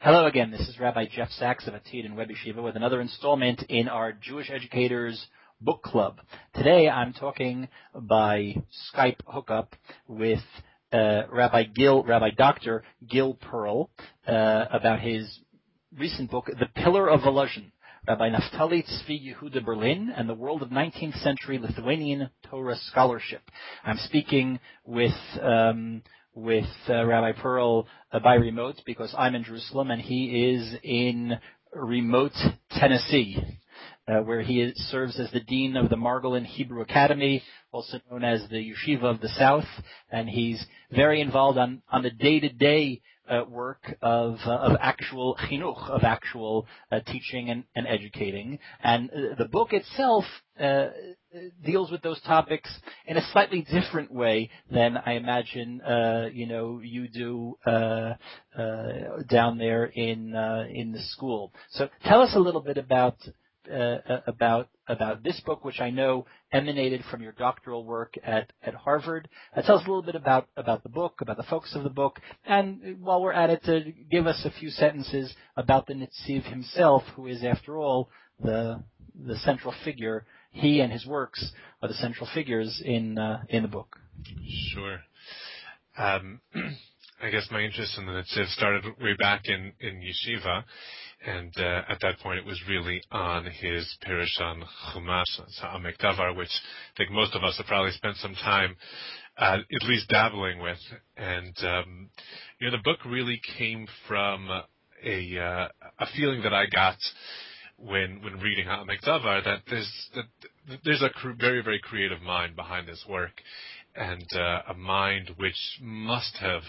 Hello again. This is Rabbi Jeff Sachs of Atid and Web Yeshiva with another installment in our Jewish Educators Book Club. Today I'm talking by Skype hookup with uh, Rabbi Gil, Rabbi Dr. Gil Perl, uh, about his recent book, The Pillar of Volozhin, Rabbi Naftali Tzvi Yehuda Berlin and the World of 19th Century Lithuanian Torah Scholarship. I'm speaking with um, with uh, Rabbi Perl uh, by remote because I'm in Jerusalem and he is in remote Tennessee, uh, where he is, serves as the dean of the Margolin Hebrew Academy, also known as the Yeshiva of the South, and he's very involved on on the day-to-day work of uh, of actual chinuch, of actual uh, teaching and, and educating. And uh, the book itself uh, deals with those topics in a slightly different way than I imagine uh, you know you do uh, uh, down there in in the school. So tell us a little bit about uh, about about this book, which I know emanated from your doctoral work at at Harvard. Uh, tell us a little bit about about the book, about the focus of the book, and while we're at it, to give us a few sentences about the Netziv himself, who is, after all, the the central figure. He and his works are the central figures in uh, in the book. Sure. Um, I guess my interest in the Netziv started way back in in yeshiva and uh, at that point it was really on his perush on Chumash, Davar, which I think most of us have probably spent some time uh, at least dabbling with. And um, you know, the book really came from a uh, a feeling that I got when when reading Ha'amek Davar that there's that there's a cr- very very creative mind behind this work, and uh, a mind which must have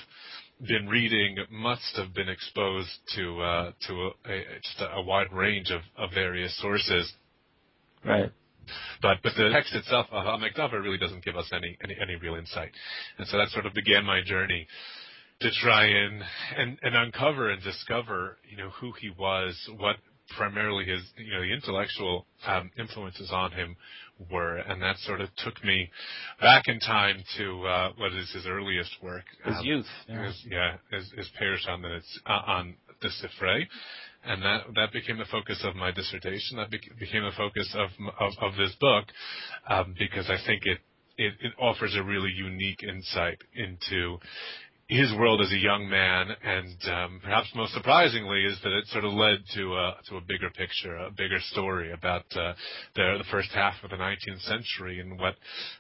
been reading must have been exposed to uh, to a, a, just a, wide range of, of various sources. Right. But but the text itself, uh, Davar, really doesn't give us any, any any real insight, and so that sort of began my journey to try and and, and uncover and discover you know who he was, what primarily his you know the intellectual um, influences on him were, and that sort of took me back in time to uh, what is his earliest work. His um, youth, yeah, his, yeah, his, his perush on the uh, on the Sifrei, and that that became the focus of my dissertation. That became the focus of of, of this book um, because I think it, it it offers a really unique insight into his world as a young man, and um, perhaps most surprisingly is that it sort of led to a to a bigger picture, a bigger story about uh, the the first half of the 19th century and what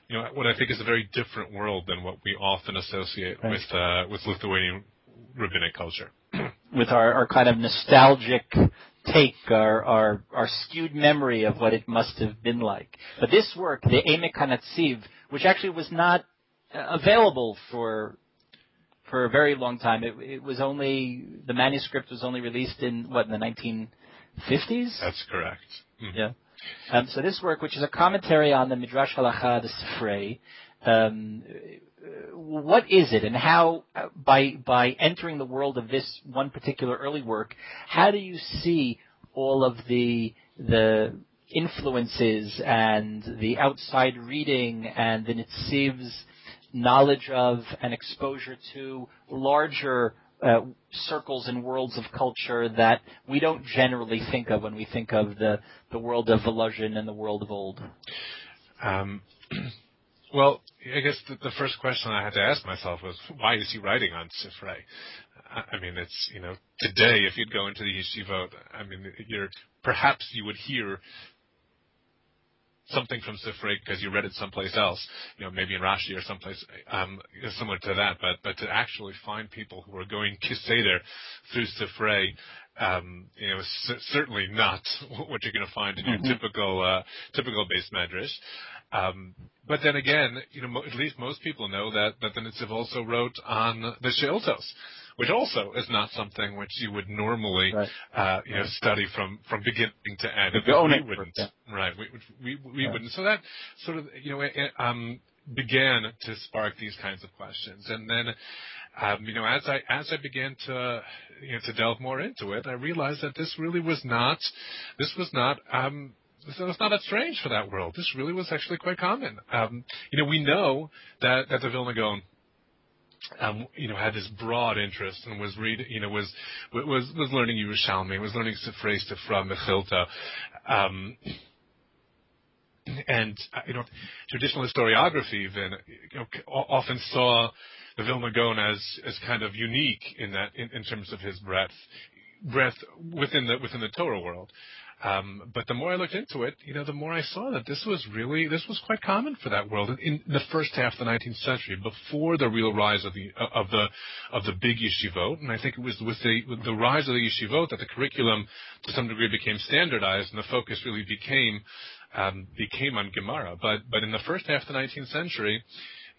you know what I think is a very different world than what we often associate right. with uh, with Lithuanian rabbinic culture. With our, our kind of nostalgic take, our, our our skewed memory of what it must have been like. But this work, the Emek HaNetziv, which actually was not uh, available for for a very long time. It, it was only the manuscript was only released in what in the 1950s. That's correct. Mm-hmm. Yeah. Um, so this work, which is a commentary on the Midrash Halacha, the Sifrei, um, what is it, and how by by entering the world of this one particular early work, how do you see all of the the influences and the outside reading and the Netziv's knowledge of and exposure to larger uh, circles and worlds of culture that we don't generally think of when we think of the, the world of Volozhin and the world of old? Um, well, I guess the, the, first question I had to ask myself was, why is he writing on Sifrei? I mean, it's you know, today if you'd go into the yeshiva, I mean, you're perhaps you would hear something from Sifrei because you read it someplace else, you know, maybe in Rashi or someplace um, similar to that. But but to actually find people who are going Kiseder through Sifrei, um, you know, c- certainly not what you're going to find in your mm-hmm. typical uh, typical beis medrash. Um, but then again, you know, mo- at least most people know that that the Netziv also wrote on the Sheiltos which also is not something which you would normally, right. uh, you know, study from from beginning to end. we wouldn't, yeah. right? We we we yeah. wouldn't. So that sort of you know um, began to spark these kinds of questions, and then. Um, you know, as I as I began to you know to delve more into it, I realized that this really was not this was not um, so it's not that strange for that world. This really was actually quite common. Um, you know, we know that, that the Vilna Gaon you know, had this broad interest and was reading, you know, was was was learning Yerushalmi, was learning Sifrei Sifra Mechilta, um, and uh, you know, traditional historiography even you know, often saw the Vilna Gaon as as kind of unique in that in, in terms of his breadth breadth within the within the Torah world. Um, but the more I looked into it, you know, the more I saw that this was really this was quite common for that world in, in the first half of the 19th century, before the real rise of the of the of the big yeshivot. And I think it was with the with the rise of the yeshivot that the curriculum, to some degree, became standardized, and the focus really became um, became on Gemara. But but in the first half of the 19th century,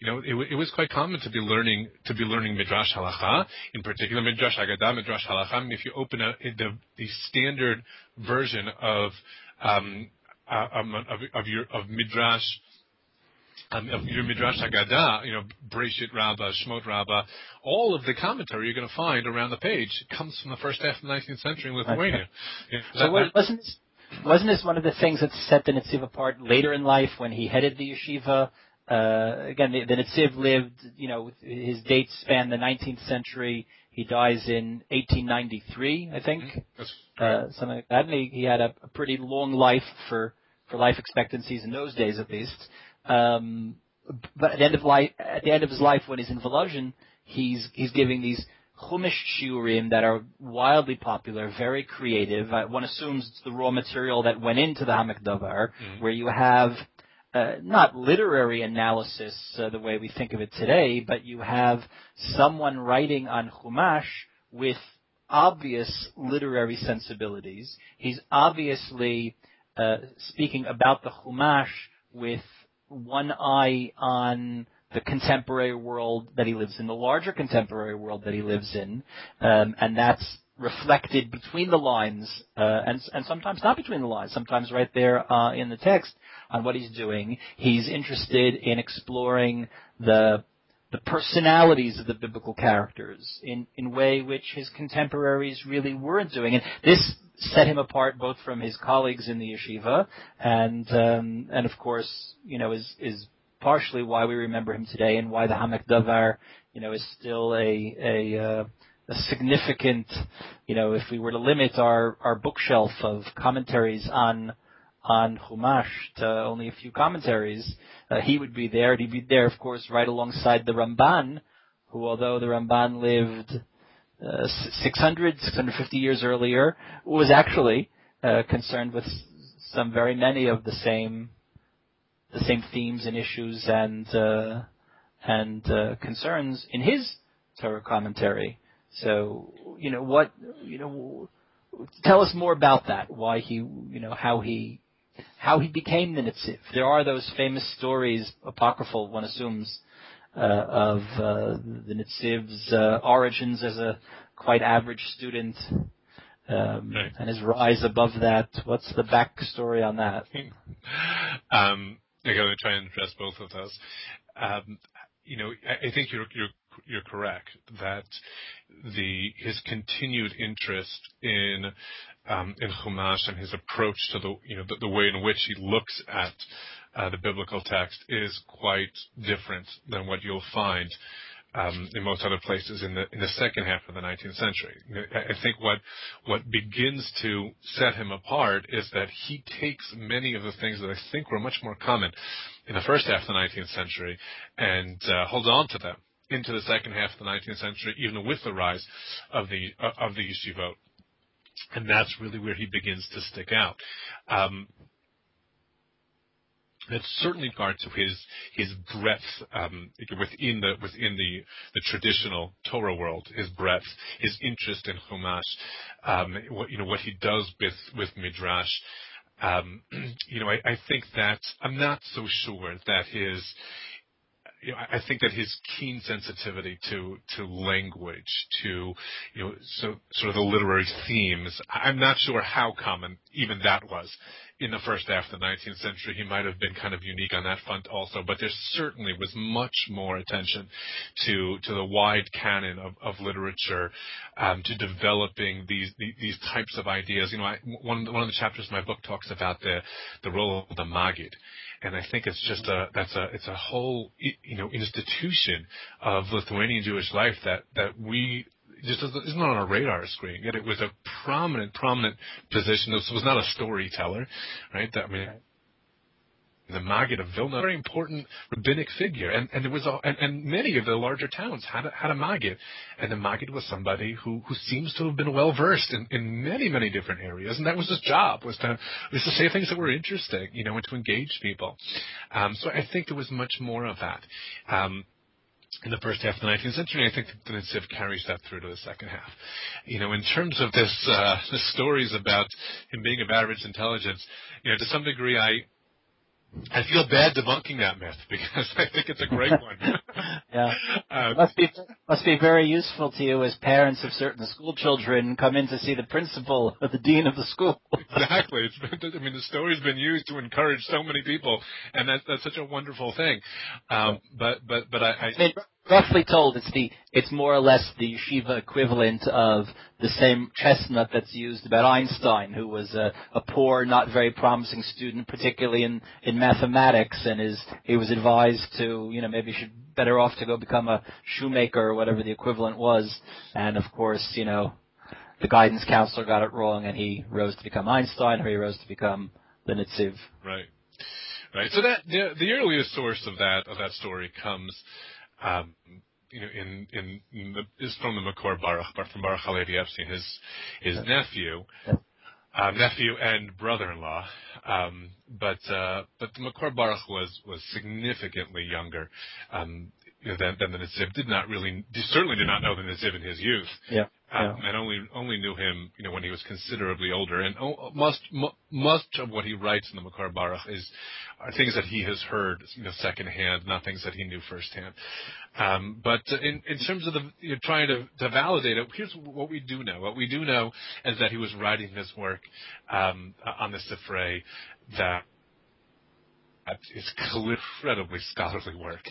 you know, it, it, was quite common to be learning to be learning midrash halacha, in particular midrash Haggadah, midrash halacha. I mean, if you open a, the, the standard version of um, uh, um, of, of your of midrash. Um, of your Midrash Haggadah, you know, Breshit Rabbah, Shmot Rabbah, all of the commentary you're going to find around the page comes from the first half of the 19th century in Lithuania. Okay. so that, wasn't wasn't this one of the things that set the Netziv apart later in life when he headed the yeshiva again, the, the Netziv lived, you know, his dates span the 19th century. He dies in 1893, I think. Mm-hmm. Uh, something like that. And he, he had a, a, pretty long life for, for life expectancies in those days, at least. Um, but at the end of life, at the end of his life, when he's in Volozhin, he's he's giving these Chumash shiurim that are wildly popular, very creative. Uh, one assumes it's the raw material that went into the Ha'amek Davar, mm-hmm. where you have uh, not literary analysis uh, the way we think of it today, but you have someone writing on Chumash with obvious literary sensibilities. He's obviously uh, speaking about the Chumash with one eye on the contemporary world that he lives in, the larger contemporary world that he lives in, um, and that's reflected between the lines, uh, and, and sometimes not between the lines, sometimes right there uh, in the text on what he's doing. He's interested in exploring the the personalities of the biblical characters in in way which his contemporaries really weren't doing, and this set him apart both from his colleagues in the yeshiva and um, and of course you know is is partially why we remember him today and why the Ha'amek Davar you know is still a a uh, a significant, you know, if we were to limit our, our bookshelf of commentaries on on Chumash to only a few commentaries, uh, he would be there. He'd be there, of course, right alongside the Ramban, who, although the Ramban lived uh, 600, 650 years earlier, was actually uh, concerned with some very many of the same the same themes and issues and uh, and uh, concerns in his Torah commentary. So, you know, what, you know, tell us more about that. Why he, you know, how he, how he became the Netziv. There are those famous stories, apocryphal, one assumes, uh, of uh, the Netziv's uh, origins as a quite average student. Um, right. And his rise above that. What's the backstory on that? um, I'm going to try and address both of those. Um, you know, I, I think you're, you're you're correct that the his continued interest in um, in Chumash and his approach to the you know the, the way in which he looks at uh, the biblical text is quite different than what you'll find um, in most other places in the in the second half of the 19th century. I think what what begins to set him apart is that he takes many of the things that I think were much more common in the first half of the 19th century and uh, holds on to them into the second half of the 19th century, even with the rise of the uh, of the yeshivot, and that's really where he begins to stick out. Um, that's certainly regard to his his breadth um, within the within the the traditional Torah world, his breadth, his interest in Chumash, um, what you know what he does with with midrash. Um, you know, I, I think that I'm not so sure that his you know, I think that his keen sensitivity to to language, to you know, so sort of the literary themes. I'm not sure how common even that was in the first half of the 19th century, he might have been kind of unique on that front also. But there certainly was much more attention to to the wide canon of, of literature, um, to developing these, these, types of ideas. You know, I, one one of the chapters in my book talks about the the role of the Maggid, and I think it's just a that's a it's a whole you know institution of Lithuanian Jewish life that that we just isn't on our radar screen. Yet it was a prominent, prominent position. This was not a storyteller, right? That, I mean, the Maggid of Vilna, a very important rabbinic figure, and and there was a, and, and many of the larger towns had a, had a Maggid, and the Maggid was somebody who who seems to have been well versed in, in many many different areas, and that was his job was to was to say things that were interesting, you know, and to engage people. Um, so I think there was much more of that. Um, in the first half of the 19th century. I think the Netziv carries that through to the second half. You know, in terms of this, uh, the stories about him being of average intelligence, you know, to some degree, I I feel bad debunking that myth because I think it's a great one. yeah, uh, must be must be very useful to you as parents of certain school children come in to see the principal or the dean of the school. exactly. It's been, I mean, the story's been used to encourage so many people, and that's that's such a wonderful thing. Um, but but but I, I, I roughly told, it's the it's more or less the yeshiva equivalent of the same chestnut that's used about Einstein, who was a, a poor, not very promising student, particularly in in mathematics, and is he was advised to, you know, maybe should better off to go become a shoemaker or whatever the equivalent was, and of course, you know, the guidance counselor got it wrong, and he rose to become Einstein, or he rose to become the Netziv. Right. Right. So that the, the earliest source of that of that story comes um, you know, in, in, in the, is from the Makor Baruch, but from Baruch Halevi Epstein, his, his nephew, uh, nephew and brother-in-law. Um, but, uh, but the Makor Baruch was, was significantly younger, um, you know, than, than the Netziv. Did not really, certainly did not know the Netziv in his youth. Yeah. Um, and only only knew him, you know, when he was considerably older. And oh, much of what he writes in the Makor Baruch is are things that he has heard, you know, secondhand, not things that he knew firsthand. Um, but in in terms of the you know, trying to, to validate it, here's what we do know. What we do know is that he was writing this work um, on the Sifrei that it's incredibly scholarly work.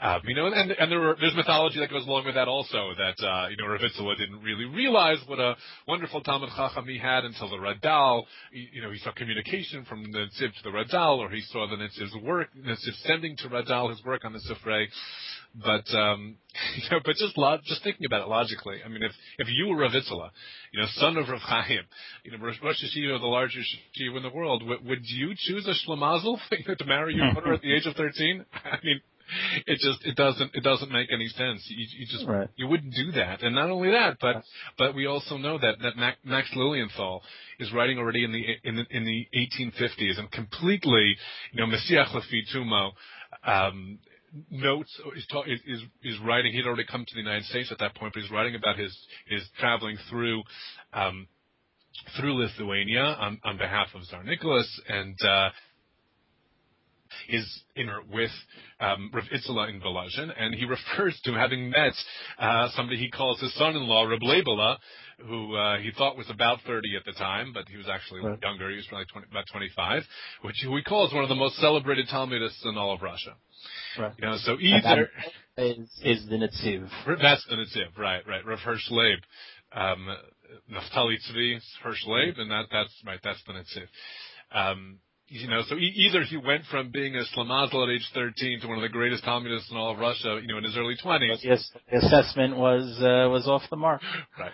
Um, you know, and, and there were, there's mythology that goes along with that also, that, uh, you know, Rav Itzela didn't really realize what a wonderful Talmud Chacham he had until the Radal, you know, he saw communication from the Netziv to the Radal, or he saw the Netziv's work, Netziv sending to Radal his work on the Sifrei. But um, you know, but just lo- just thinking about it logically, I mean, if if you were Rav Itzela, you know, son of Rav Chaim, you know, Rosh Yeshiva, the largest yeshiva in the world, w- would you choose a Shlemazel to marry your daughter at the age of thirteen? I mean, it just it doesn't it doesn't make any sense. You, you just right. you wouldn't do that. And not only that, but but we also know that that Max Lilienthal is writing already in the in the, in the 1850s and completely you know mesiach Lefi Tumo. Um, notes is, is is writing. He'd already come to the United States at that point, but he's writing about his his traveling through. Um, through Lithuania on, on behalf of Tsar Nicholas, and uh, is in with um, Rav Itzela in Volozhin, and he refers to having met uh, somebody he calls his son-in-law, Reb Leibela, who uh, he thought was about 30 at the time, but he was actually right. younger. He was probably 20, about 25, which he calls one of the most celebrated Talmudists in all of Russia. Right. You know, so either is, is the Netziv. That's the Netziv, right? Right. Rav Hirsch Leib, um, Naftali Tzvi, Hirsch Leib, and that that's right. That's the Netziv. Um, you know, so e- either he went from being a Shlemazel at age 13 to one of the greatest Talmudists in all of Russia, you know, in his early 20s. Yes, the assessment was uh, was off the mark. Right.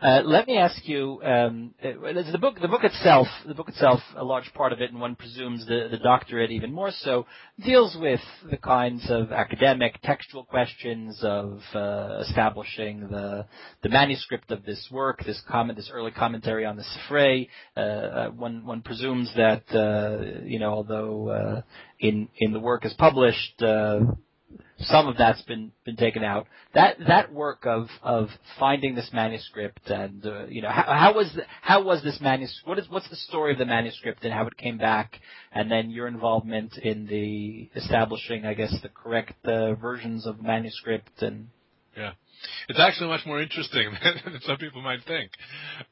Uh, let me ask you, um, uh, the book, the book itself, the book itself, a large part of it, and one presumes the, the doctorate even more so, deals with the kinds of academic, textual questions of uh, establishing the the manuscript of this work, this comment, this early commentary on the Sifrei. Uh, uh, one one presumes that uh, you know, although in in the work is published some of that's been been taken out. That that work of of finding this manuscript and uh, you know how, how was the, how was this manuscript? What is what's the story of the manuscript and how it came back, and then your involvement in the establishing, I guess, the correct uh, versions of manuscript and Yeah. It's actually much more interesting than some people might think.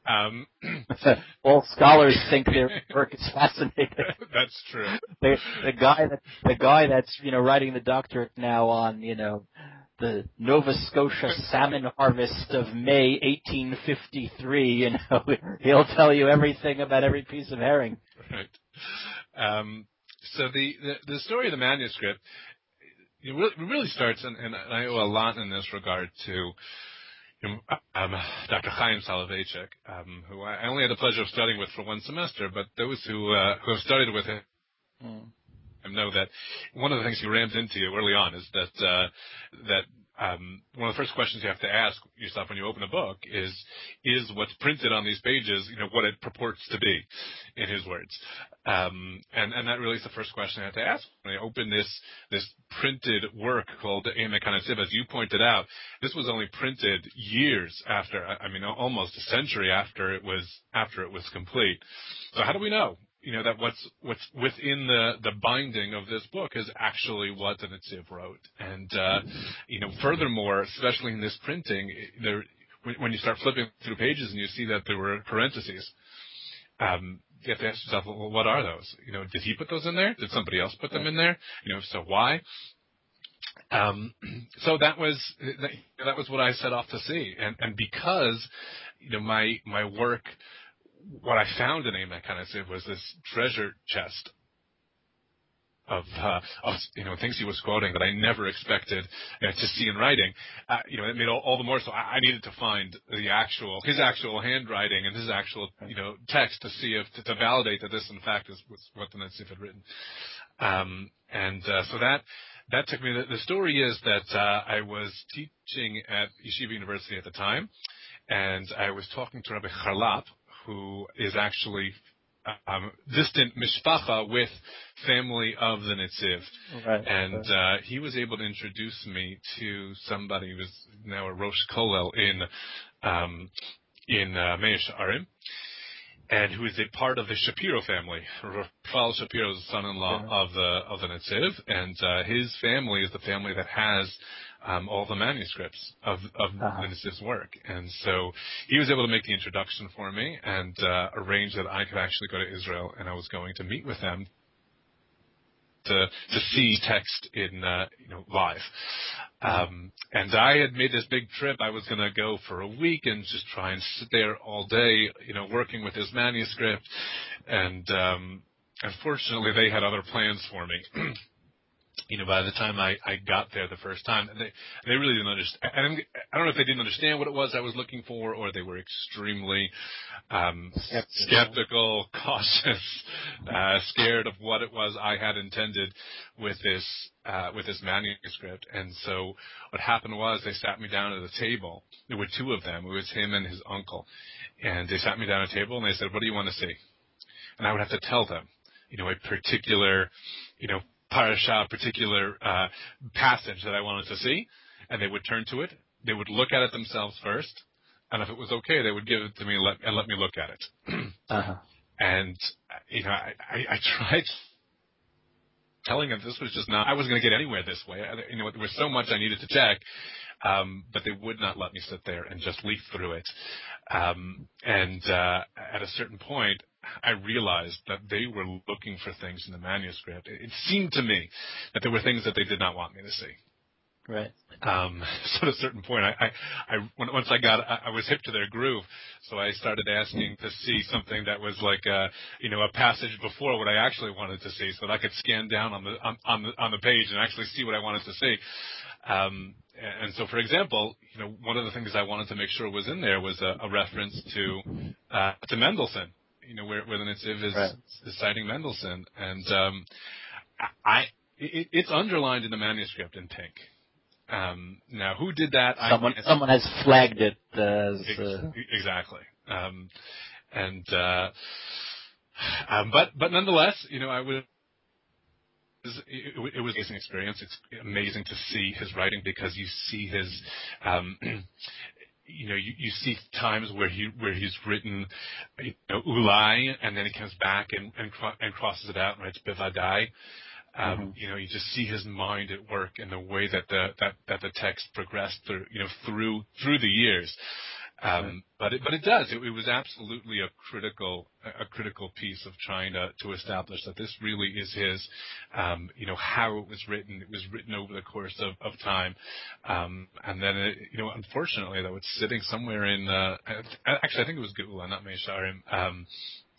Um, All scholars think their work is fascinating. that's true. The, the guy that the guy that's you know writing the doctorate now on you know the Nova Scotia salmon harvest of May 1853. You know, he'll tell you everything about every piece of herring. Right. Um, so the, the, the story of the manuscript it really, really starts, and, and I owe a lot in this regard to um, Dr. Chaim Soloveitchik, um, who I only had the pleasure of studying with for one semester, but those who uh, who have studied with him mm. know that one of the things he rams into you early on is that uh, that um, one of the first questions you have to ask yourself when you open a book is, is what's printed on these pages, you know, what it purports to be, in his words. Um, and, and that really is the first question I have to ask when I open this, this printed work called HaNetziv. As you pointed out, this was only printed years after, I mean, almost a century after it was, after it was complete. So how do we know? You know that what's what's within the the binding of this book is actually what the Netziv wrote, and uh, you know furthermore, especially in this printing, there when, when you start flipping through pages and you see that there were parentheses. Um, you have to ask yourself, well, what are those? You know, did he put those in there? Did somebody else put them in there? You know, so why? Um, so that was that, that was what I set off to see, and and because you know my my work what I found in Emek HaNetziv was this treasure chest of, uh, of you know things he was quoting that I never expected uh, to see in writing. Uh, you know, it made all, all the more so I, I, needed to find the actual his actual handwriting and his actual you know text to see if to, to validate that this in fact is what the Netziv had written. Um, and uh, so that that took me. The, the story is that uh, I was teaching at Yeshiva University at the time, and I was talking to Rabbi Charlap, who is actually um, distant mishpacha with family of the Netziv. Right, and Uh, he was able to introduce me to somebody who is now a Rosh Kollel in um, in uh, Arim, and who is a part of the Shapiro family. Rafael Shapiro is the son-in-law yeah. of the of the Netziv, and uh, his family is the family that has um, all the manuscripts of, of uh-huh. Linus's work. And so he was able to make the introduction for me and uh, arrange that I could actually go to Israel and I was going to meet with them to, to see text in uh, you know live. Um, and I had made this big trip. I was going to go for a week and just try and sit there all day, you know, working with his manuscript. And um, unfortunately, they had other plans for me. you know, by the time I, I got there the first time, they they really didn't understand. I don't, I don't know if they didn't understand what it was I was looking for, or they were extremely um, skeptical. skeptical, cautious, uh, scared of what it was I had intended with this uh, with this manuscript. And so what happened was they sat me down at a table. There were two of them. It was him and his uncle, and they sat me down at a table and they said, "What do you want to see?" And I would have to tell them, you know, a particular, you know, parasha, a particular uh, passage that I wanted to see, and they would turn to it. They would look at it themselves first, and if it was okay, they would give it to me and let, and let me look at it. uh-huh. And you know, I, I, I tried telling them this was just not. I wasn't going to get anywhere this way. I, you know, there was so much I needed to check, um, but they would not let me sit there and just leaf through it. Um, and uh, at a certain point, I realized that they were looking for things in the manuscript. It seemed to me that there were things that they did not want me to see. Right. Um, so at a certain point, I, I, I once I got, I, I was hip to their groove, so I started asking to see something that was like a, you know, a passage before what I actually wanted to see, so that I could scan down on the on, on the on the page and actually see what I wanted to see. Um, and so, for example, you know, one of the things I wanted to make sure was in there was a, a reference to uh, to Mendelssohn, you know, where, where the Netziv is, right. is citing Mendelssohn, and um, I, it, it's underlined in the manuscript in pink. Um, now, who did that? Someone, I, someone has flagged it as uh... exactly, um, and uh, um, but but nonetheless, you know, I was it, it, was an amazing experience. It's amazing to see his writing because you see his um, you know, you, you see times where he where he's written, you know, ulai, and then he comes back and and, and crosses it out and writes bivadai. Um, mm-hmm. You know, you just see his mind at work in the way that the that that the text progressed through you know through through the years. Um. But it, but it does. It, it, was absolutely a critical a critical piece of trying to to establish that this really is his. Um, you know how it was written. It was written over the course of of time, um, and then it, you know unfortunately though it's sitting somewhere in. Uh, actually, I think it was Geula, not Meah Shearim. Um,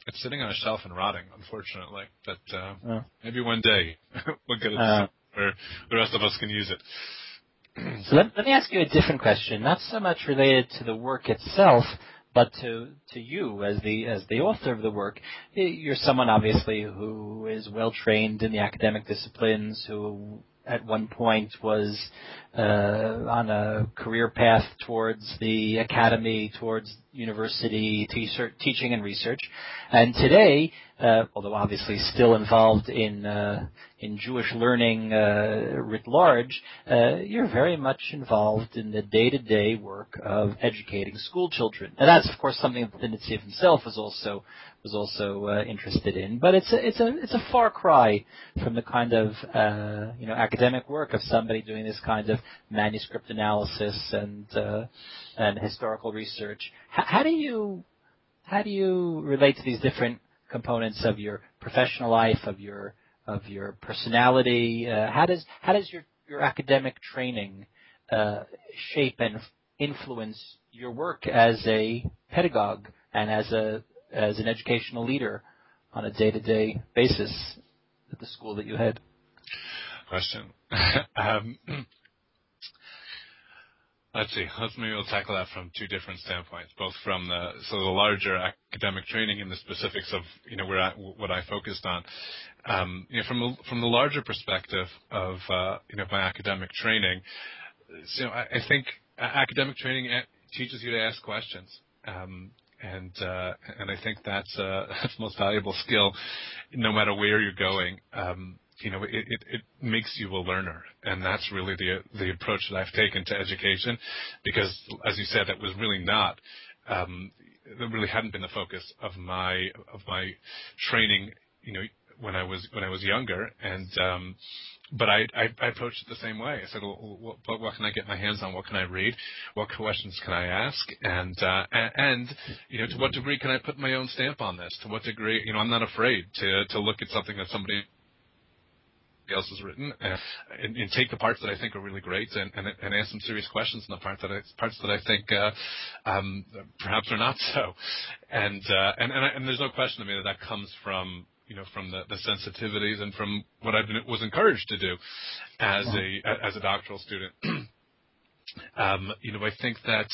it's sitting on a shelf and rotting, unfortunately. But uh, oh. maybe one day we'll get it uh, where the rest of us can use it. So let, let me ask you a different question, not so much related to the work itself, but to to you as the as the author of the work. You're someone obviously who is well trained in the academic disciplines, who at one point was uh, on a career path towards the academy, towards university teaching and research, and today uh, although obviously still involved in uh, in Jewish learning uh, writ large, uh, you're very much involved in the day-to-day work of educating school children, and that's of course something that the Netziv himself was also was also uh, interested in. But it's a it's a it's a far cry from the kind of uh, you know academic work of somebody doing this kind of manuscript analysis and and historical research. How do you how do you relate to these different components of your professional life, of your of your personality? Uh, how does how does your academic training uh, shape and influence your work as a pedagogue and as a as an educational leader on a day to day basis at the school that you had? Question. um, Let's see. Let's maybe we'll tackle that from two different standpoints, both from the so the larger academic training and the specifics of you know where what I focused on. Um, you know, from the, from the larger perspective of uh, you know my academic training, so I, think academic training teaches you to ask questions. Um, and uh, and I think that's uh, that's the most valuable skill, no matter where you're going. You know, it, it, it makes you a learner, and that's really the the approach that I've taken to education, because as you said, that was really not. Um, that really hadn't been the focus of my of my training, you know, when I was when I was younger, and um, but I, I, I approached it the same way. I said, well, what, what, can I get my hands on? What can I read? What questions can I ask? And, uh, and, and, you know, to what degree can I put my own stamp on this? To what degree, you know, I'm not afraid to, to look at something that somebody else has written, and, and, and, take the parts that I think are really great, and, and, and ask some serious questions in the part that I, parts that I think uh, um, perhaps are not so. And uh, and and, I, and there's no question to me that that comes from you know from the, the sensitivities and from what I was encouraged to do as a as a doctoral student. um, you know, I think that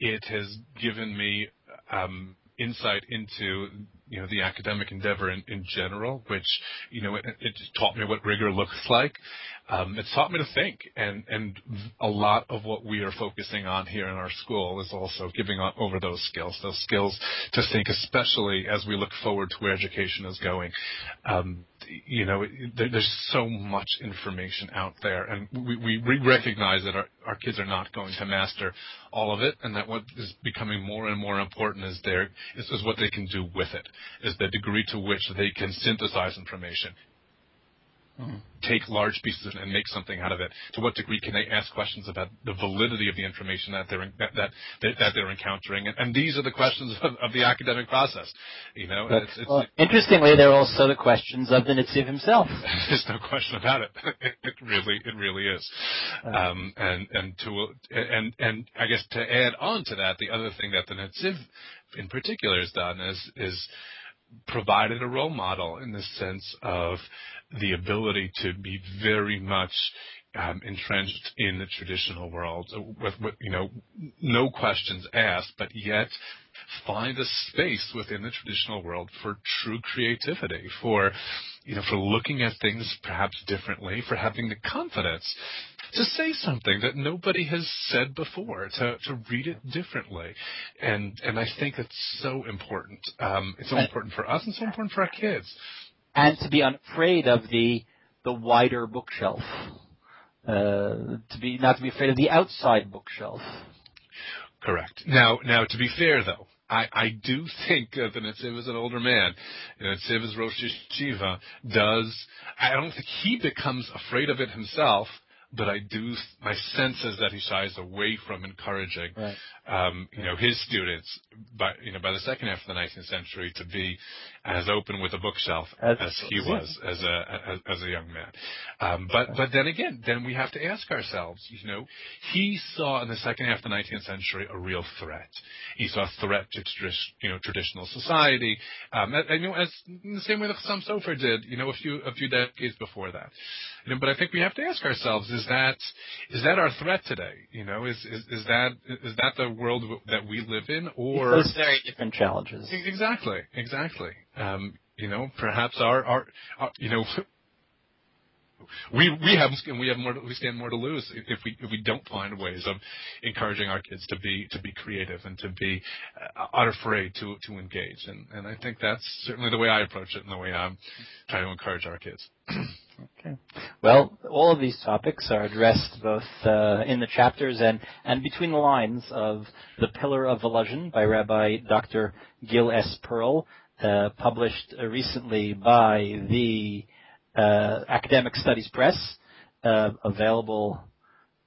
it has given me um, insight into you know the academic endeavor in, in general, which you know it, it taught me what rigor looks like. Um, it's taught me to think, and and a lot of what we are focusing on here in our school is also giving over those skills, those skills to think, especially as we look forward to where education is going. Um, you know, there's so much information out there, and we, we recognize that our, our kids are not going to master all of it, and that what is becoming more and more important is their is, is what they can do with it, is the degree to which they can synthesize information, Mm-hmm. take large pieces and make something out of it? To what degree can they ask questions about the validity of the information that they're that that, that they're encountering? And, and these are the questions of, of, the academic process. You know, but, it's, it's, well, interestingly, they're also the questions of the Netziv himself. There's no question about it. it, it really, it really is. Um, and and to and and I guess to add on to that, the other thing that the Netziv in particular has done is is provided a role model in the sense of the ability to be very much um, entrenched in the traditional world, with, with, you know, no questions asked, but yet find a space within the traditional world for true creativity, for you know, for looking at things perhaps differently, for having the confidence to say something that nobody has said before, to, to read it differently. And, and I think it's so important. Um, it's so important for us and so important for our kids. And to be unafraid of the, the wider bookshelf. Uh, to be, not to be afraid of the outside bookshelf. Correct. Now, now to be fair though, I, I do think that the Netziv is an older man. The Netziv is Rosh Yeshiva does, I don't think he becomes afraid of it himself, but I do, my sense is that he shies away from encouraging, right. um, you know, his students by, you know, by the second half of the 19th century to be as open with a bookshelf as, as he was as a, as, as, a young man. Um, but, but then again, then we have to ask ourselves, you know, he saw in the second half of the 19th century a real threat. He saw a threat to, you know, traditional society, um, and, you know, as in the same way that Chassam Sofer did, you know, a few, a few decades before that. You know, but I think we have to ask ourselves: Is that is that our threat today? You know, is is, is that is that the world that we live in, or those very different challenges? Exactly, exactly. Um, you know, perhaps our, you know we have we have more we stand more to lose if we if we don't find ways of encouraging our kids to be to be creative and to be uh, unafraid to to engage and and I think that's certainly the way I approach it and the way I'm trying to encourage our kids. okay. Well, all of these topics are addressed both uh, in the chapters and and between the lines of the Pillar of Volozhin by Rabbi Dr. Gil S. Perl, published recently by the uh, Academic Studies Press, uh, available,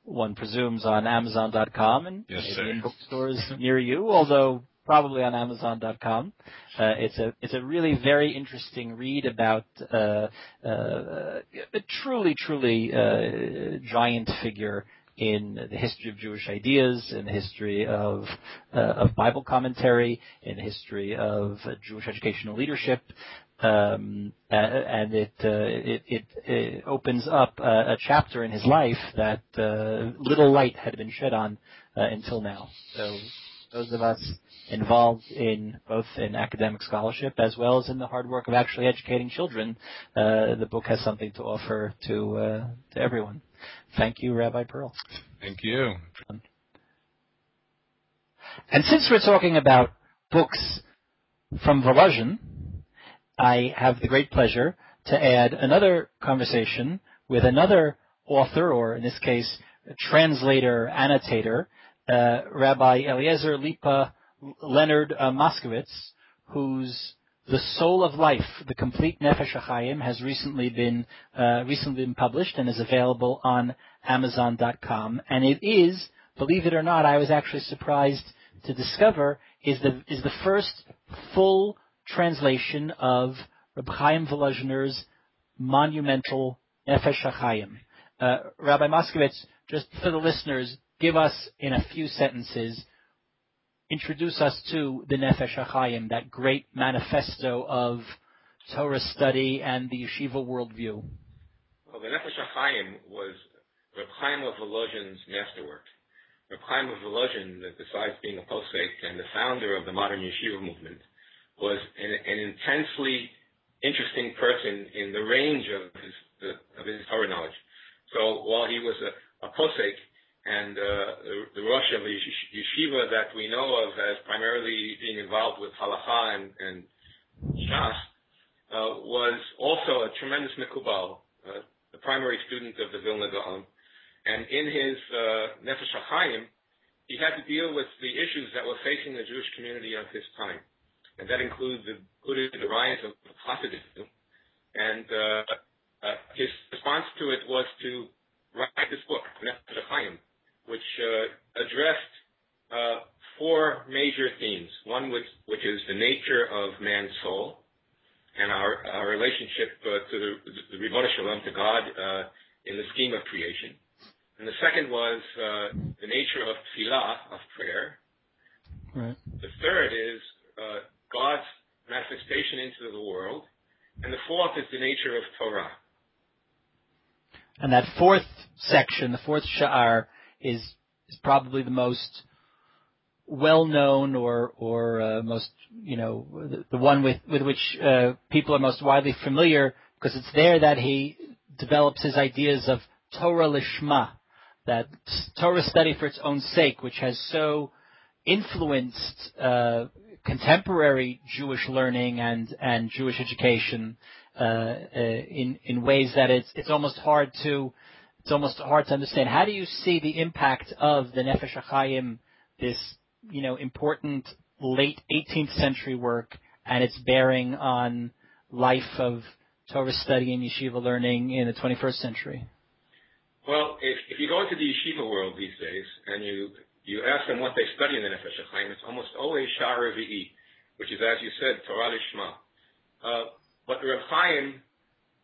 one presumes, on Amazon.com and yes, maybe in bookstores near you, although probably on Amazon.com. Uh, it's a it's a really very interesting read about uh, uh, a truly truly uh, giant figure in the history of Jewish ideas, in the history of uh, of Bible commentary, in the history of Jewish educational leadership, um, and it, uh, it, it, it opens up a, a, chapter in his life that uh, little light had been shed on uh, until now. So those of us involved in both in academic scholarship as well as in the hard work of actually educating children, uh, the book has something to offer to uh, to everyone. Thank you, Rabbi Perl. Thank you. And since we're talking about books from Volozhin, I have the great pleasure to add another conversation with another author, or in this case, translator, annotator, uh, Rabbi Eliezer Lipa Leonard uh, Moskowitz, whose The Soul of Life, The Complete Nefesh HaChaim, has recently been, uh, recently been published and is available on Amazon.com. And it is, believe it or not, I was actually surprised to discover, is the, is the first full translation of Reb Chaim Volozhiner's monumental Nefesh HaChaim. Uh, Rabbi Moskowitz, just for the listeners, give us in a few sentences, introduce us to the Nefesh HaChaim, that great manifesto of Torah study and the yeshiva worldview. Well, the Nefesh HaChaim was Reb Chaim of Volozhin's masterwork. Reb Chaim of Volozhin, besides being a posek and the founder of the modern yeshiva movement, was an, an intensely interesting person in the range of his the, of his Torah knowledge. So while he was a, a posek the, the Rosh of a yeshiva that we know of as primarily being involved with halacha and, and shas, uh, was also a tremendous mikubal, uh, the primary student of the Vilna Gaon. And in his uh, Nefesh HaChaim, he had to deal with the issues that were facing the Jewish community of his time and that includes the the rise of Hasidism. And uh, uh, his response to it was to write this book, Nefesh Chaim, which uh, addressed uh, four major themes. One which, which is the nature of man's soul and our, our relationship uh, to the, the Ribbon Shalom, to God, uh, in the scheme of creation. And the second was the nature of tefillah, of prayer. Right. The third is God's manifestation into the world. And the fourth is the nature of Torah. And that fourth section, the fourth sha'ar, is, is probably the most well known or or uh, most you know the, the, one with with which uh, people are most widely familiar because it's there that he develops his ideas of Torah lishma, that Torah study for its own sake, which has so influenced uh, contemporary Jewish learning and and Jewish education uh, uh, in in ways that it's it's almost hard to it's almost hard to understand. How do you see the impact of the Nefesh HaChaim, this you know important late 18th century work and its bearing on life of Torah study and yeshiva learning in the 21st century? Well, if, if you go into the yeshiva world these days and you you ask them what they study in the Nefesh HaChaim, it's almost always Sha'ar Revi'i, which is, as you said, Torah Lishma. Uh, but Reb Chaim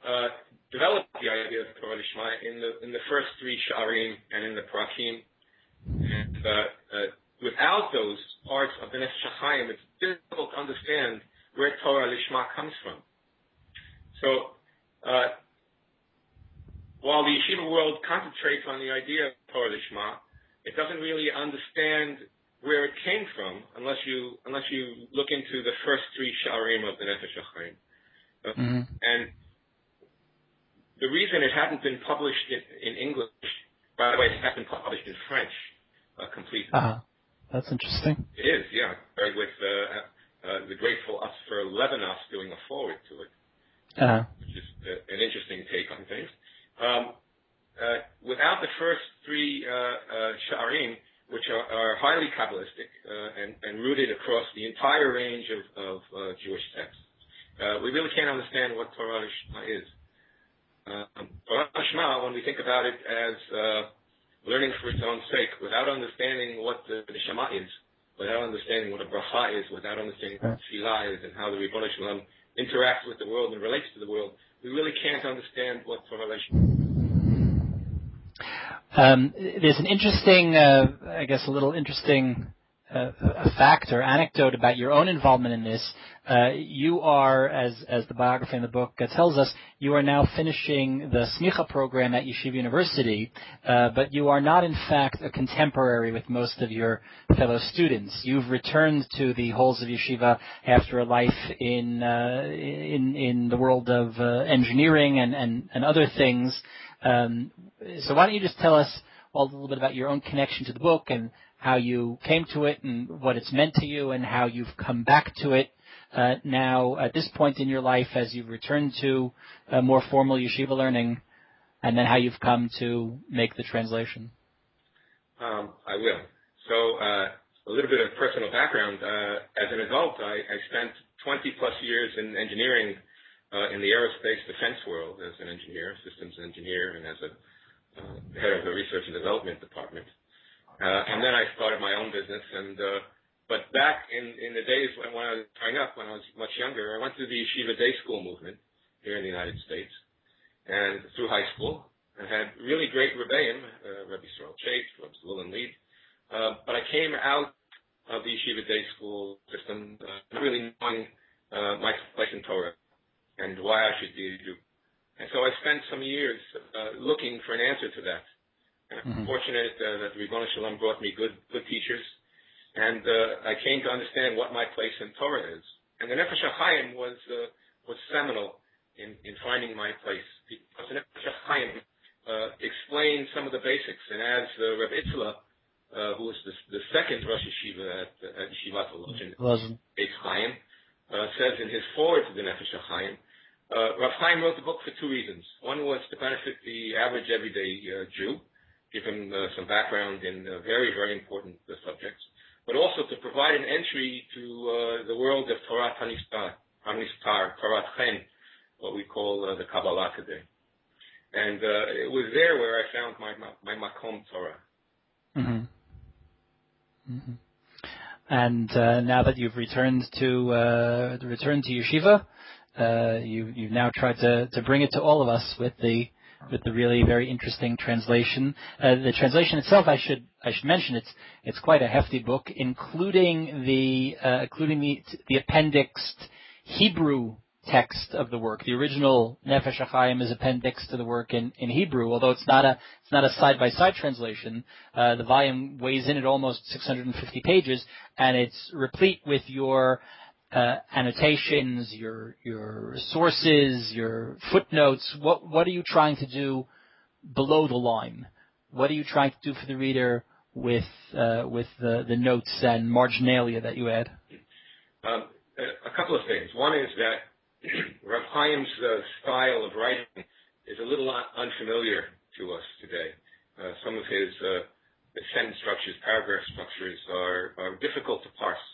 uh, developed the idea of Torah Lishma in the in the first three Sha'arim and in the Prakim. And uh, uh, without those parts of the Nefesh HaChaim, it's difficult to understand where Torah Lishma comes from. So, uh, while the yeshiva world concentrates on the idea of Torah Lishma, it doesn't really understand where it came from unless you unless you look into the first three Sha'arim of the Nefesh HaChaim. Uh, mm-hmm. And the reason it hadn't been published in, in English, by the way, it hasn't been published in French uh, completely. Uh-huh. That's interesting. It is, yeah. With uh, uh, the grateful us for Levinas doing a forward to it, uh-huh. which is uh, an interesting take on things. Um, uh, without the first three uh, uh, Sha'arim, which are, are highly kabbalistic and, and, rooted across the entire range of, of Jewish texts, we really can't understand what Torah Lishma is. Um, Torah Lishma, when we think about it as learning for its own sake, without understanding what the, the Shema is, without understanding what a bracha is, without understanding what tefillah is, and how the Ribbon Shalom interacts with the world and relates to the world, we really can't understand what Torah Lishma is. Um, there's an interesting, uh, I guess, a little interesting uh, fact or anecdote about your own involvement in this. Uh, you are, as as the biography in the book uh, tells us, you are now finishing the smicha program at Yeshiva University, uh, but you are not, in fact, a contemporary with most of your fellow students. You've returned to the halls of Yeshiva after a life in uh, in in the world of engineering and and and other things. Um, so why don't you just tell us a little bit about your own connection to the book and how you came to it and what it's meant to you and how you've come back to it uh, now at this point in your life as you've returned to uh, more formal yeshiva learning, and then how you've come to make the translation. Um, I will. So uh, a little bit of personal background. Uh, as an adult, I, I, spent 20 plus years in engineering uh, in the aerospace defense world as an engineer, systems engineer, and as a head of the research and development department. Uh, and then I started my own business. And uh, but back in in the days when, when I was growing up, when I was much younger, I went through the yeshiva day school movement here in the United States, and through high school, I had really great rebbeim, uh, Rabbi Sorel Chait, Rabbi Zulin Lead. Uh, but I came out of the yeshiva day school system uh, really knowing uh, my place in Torah and why I should be Jew. And so I spent some years uh, looking for an answer to that. And I'm mm-hmm. fortunate uh, that Ribbon Shalom brought me good good teachers, and uh, I came to understand what my place in Torah is. And the Nefesh HaChaim was uh, was seminal in, in finding my place because the Nefesh HaChaim uh, explained some of the basics. And as uh, Reb Itzela, uh, who was the, the second Rosh Yeshiva at, at Yeshivat Volozhin, Chaim, uh, says in his forward to the Nefesh HaChaim, Chaim wrote the book for two reasons. One was to benefit the average everyday uh, Jew, give him uh, some background in uh, very, very important uh, subjects, but also to provide an entry to uh, the world of Torah Hanistar, Torah Chen, what we call the Kabbalah today. And it was there where I found my my, my Makom Torah. Mm-hmm. Mm-hmm. And uh, now that you've returned to uh, returned to yeshiva, uh, you you've now tried to to bring it to all of us with the with the really very interesting translation. Uh, the translation itself, I should I should mention, it's it's quite a hefty book, including the uh, including the the appendixed Hebrew text of the work. The original Nefesh HaChaim is appendix to the work in, in Hebrew, although it's not a it's not a side by side translation. Uh, the volume weighs in at almost 650 pages, and it's replete with your uh, annotations, your your sources, your footnotes. What what are you trying to do below the line? What are you trying to do for the reader with uh, with the, the notes and marginalia that you add? Um, a couple of things. One is that Rav Chaim's uh, style of writing is a little unfamiliar to us today. Uh, some of his uh, sentence structures, paragraph structures are, are difficult to parse,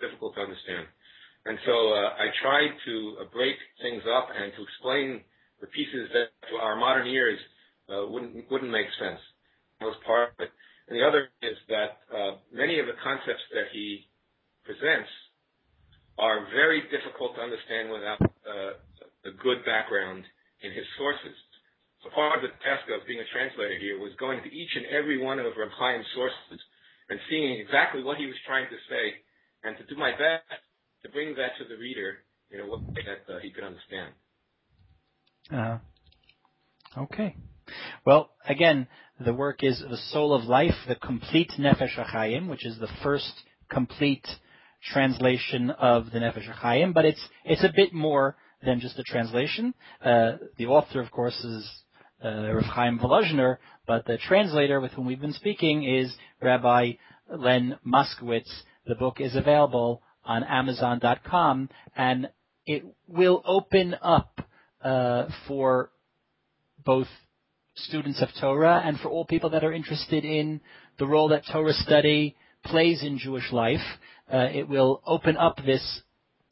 difficult to understand. And so uh, I tried to uh, break things up and to explain the pieces that to our modern ears uh, wouldn't wouldn't make sense. That was part of it. And the other is that many of the concepts that he presents are very difficult to understand without a good background in his sources. So part of the task of being a translator here was going to each and every one of Reb Chaim's sources and seeing exactly what he was trying to say, and to do my best to bring that to the reader in a way that uh, he could understand. Uh, okay. Well, again, the work is The Soul of Life, the complete Nefesh HaChaim, which is the first complete translation of the Nefesh HaChaim, but it's, it's a bit more than just a translation. Uh, the author, of course, is uh, Rav Chaim Volozhiner, but the translator with whom we've been speaking is Rabbi Len Moskowitz. The book is available on Amazon.com, and it will open up uh, for both students of Torah and for all people that are interested in the role that Torah study plays in Jewish life. Uh, it will open up this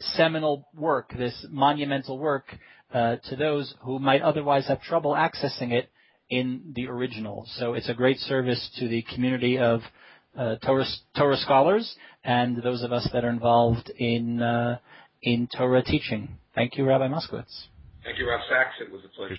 seminal work, this monumental work, uh, to those who might otherwise have trouble accessing it in the original. So it's a great service to the community of uh, Torah, Torah, scholars and those of us that are involved in uh, in Torah teaching. Thank you, Rabbi Moskowitz. Thank you, Rav Sachs. It was a pleasure.